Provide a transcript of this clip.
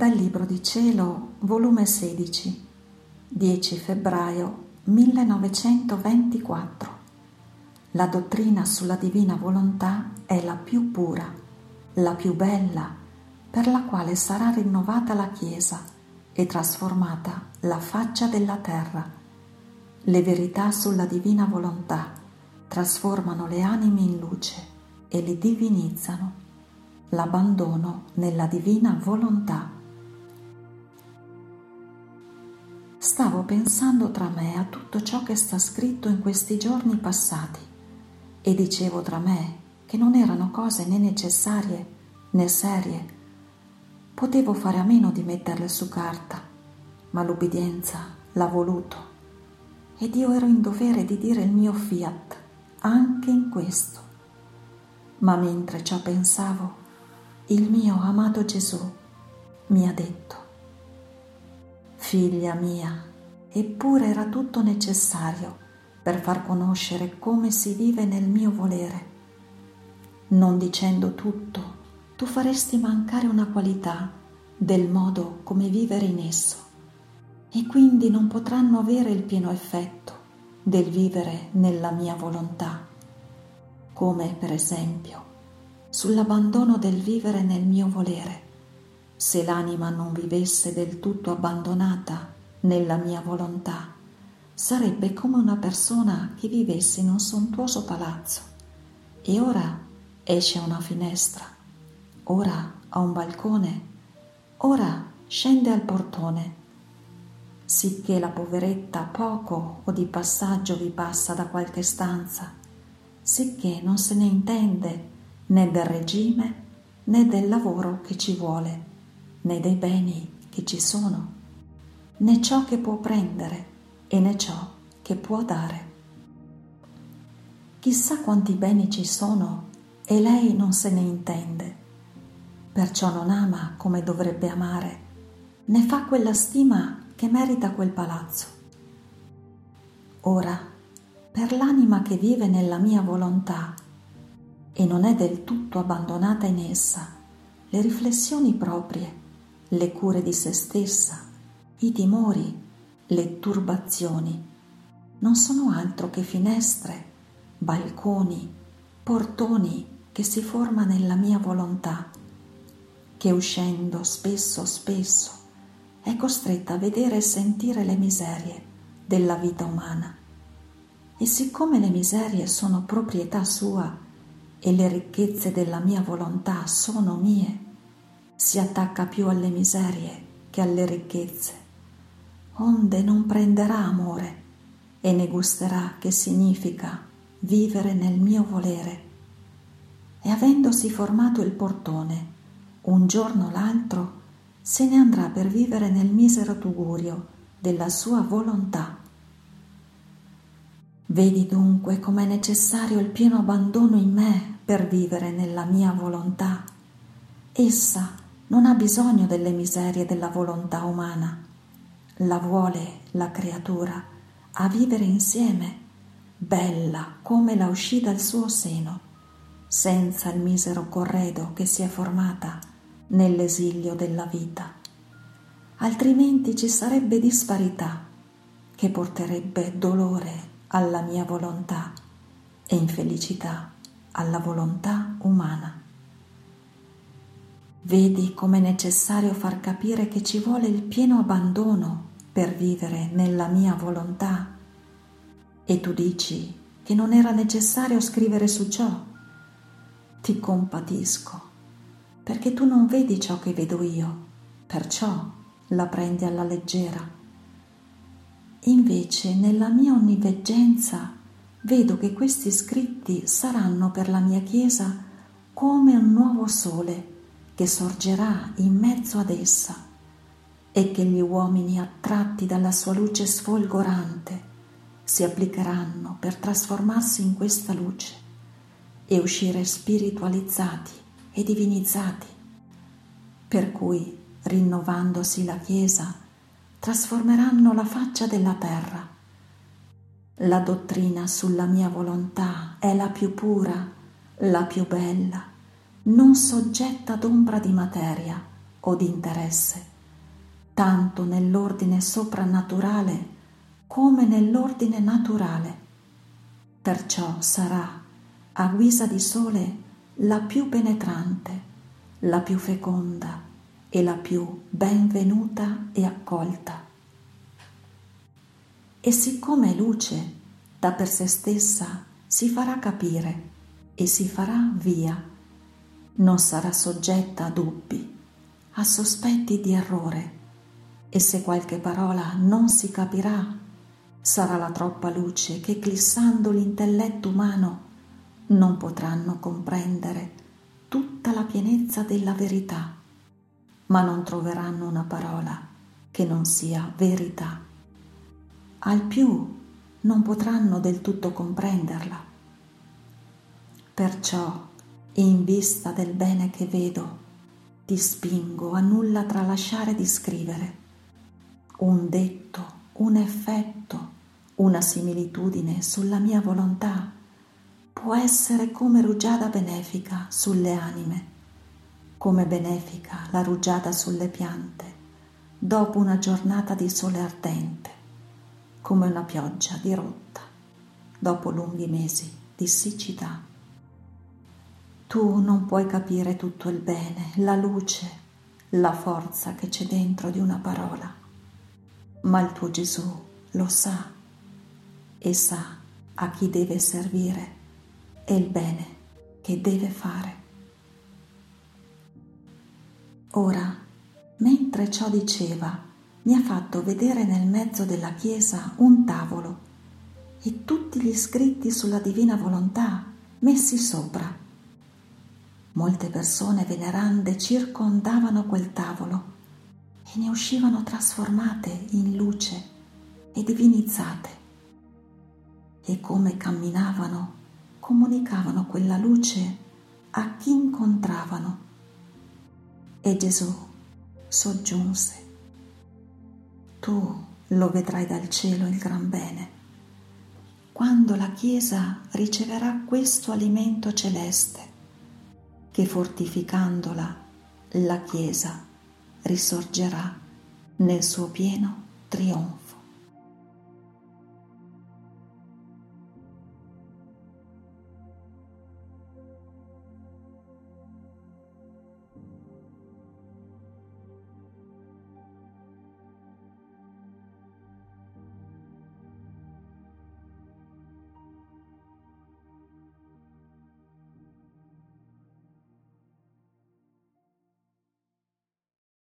Dal Libro di Cielo, volume 16, 10 febbraio 1924. La dottrina sulla divina volontà è la più pura, la più bella, per la quale sarà rinnovata la Chiesa e trasformata la faccia della terra. Le verità sulla divina volontà trasformano le anime in luce e le divinizzano. L'abbandono nella divina volontà stavo pensando tra me a tutto ciò che sta scritto in questi giorni passati e dicevo tra me che non erano cose né necessarie né serie. Potevo fare a meno di metterle su carta, ma l'ubbidienza l'ha voluto ed io ero in dovere di dire il mio fiat anche in questo. Ma mentre ciò pensavo, il mio amato Gesù mi ha detto, Figlia mia, eppure era tutto necessario per far conoscere come si vive nel mio volere. Non dicendo tutto, tu faresti mancare una qualità del modo come vivere in esso. E quindi non potranno avere il pieno effetto del vivere nella mia volontà, come per esempio sull'abbandono del vivere nel mio volere se l'anima non vivesse del tutto abbandonata nella mia volontà, sarebbe come una persona che vivesse in un sontuoso palazzo. E ora esce a una finestra, ora a un balcone, ora scende al portone, sicché la poveretta poco o di passaggio vi passa da qualche stanza, sicché non se ne intende né del regime né del lavoro che ci vuole né dei beni che ci sono, né ciò che può prendere e né ciò che può dare. Chissà quanti beni ci sono e lei non se ne intende, perciò non ama come dovrebbe amare, né fa quella stima che merita quel palazzo. Ora, per l'anima che vive nella mia volontà e non è del tutto abbandonata in essa, le riflessioni proprie le cure di se stessa, i timori, le turbazioni non sono altro che finestre, balconi, portoni che si forma nella mia volontà, che uscendo spesso spesso è costretta a vedere e sentire le miserie della vita umana. E siccome le miserie sono proprietà sua e le ricchezze della mia volontà sono mie, si attacca più alle miserie che alle ricchezze, onde non prenderà amore e ne gusterà che significa vivere nel mio volere. E avendosi formato il portone, un giorno o l'altro se ne andrà per vivere nel misero tugurio della sua volontà. Vedi dunque com'è necessario il pieno abbandono in me per vivere nella mia volontà. Essa non ha bisogno delle miserie della volontà umana. La vuole la creatura a vivere insieme, bella come la uscì dal suo seno, senza il misero corredo che si è formata nell'esilio della vita. Altrimenti ci sarebbe disparità che porterebbe dolore alla mia volontà e infelicità alla volontà umana. Vedi com'è necessario far capire che ci vuole il pieno abbandono per vivere nella mia volontà. E tu dici che non era necessario scrivere su ciò. Ti compatisco, perché tu non vedi ciò che vedo io, perciò la prendi alla leggera. Invece nella mia onniveggenza vedo che questi scritti saranno per la mia Chiesa come un nuovo sole che sorgerà in mezzo ad essa e che gli uomini attratti dalla sua luce sfolgorante si applicheranno per trasformarsi in questa luce e uscire spiritualizzati e divinizzati, per cui, rinnovandosi la Chiesa, trasformeranno la faccia della terra. La dottrina sulla mia volontà è la più pura, la più bella, non soggetta ad ombra di materia o di interesse, tanto nell'ordine soprannaturale come nell'ordine naturale. Perciò sarà, a guisa di sole, la più penetrante, la più feconda e la più benvenuta e accolta. E siccome è luce, da per sé stessa si farà capire e si farà via, non sarà soggetta a dubbi, a sospetti di errore, e se qualche parola non si capirà, sarà la troppa luce che eclissando l'intelletto umano non potranno comprendere tutta la pienezza della verità, ma non troveranno una parola che non sia verità. Al più non potranno del tutto comprenderla. Perciò, in vista del bene che vedo, ti spingo a nulla tralasciare di scrivere. Un detto, un effetto, una similitudine sulla mia volontà può essere come rugiada benefica sulle anime, come benefica la rugiada sulle piante, dopo una giornata di sole ardente, come una pioggia dirotta, dopo lunghi mesi di siccità. Tu non puoi capire tutto il bene, la luce, la forza che c'è dentro di una parola, ma il tuo Gesù lo sa e sa a chi deve servire e il bene che deve fare. Ora, mentre ciò diceva, mi ha fatto vedere nel mezzo della chiesa un tavolo e tutti gli scritti sulla divina volontà messi sopra. Molte persone venerande circondavano quel tavolo e ne uscivano trasformate in luce e divinizzate. E come camminavano comunicavano quella luce a chi incontravano. E Gesù soggiunse, tu lo vedrai dal cielo il gran bene, quando la Chiesa riceverà questo alimento celeste, che fortificandola la Chiesa risorgerà nel suo pieno trionfo.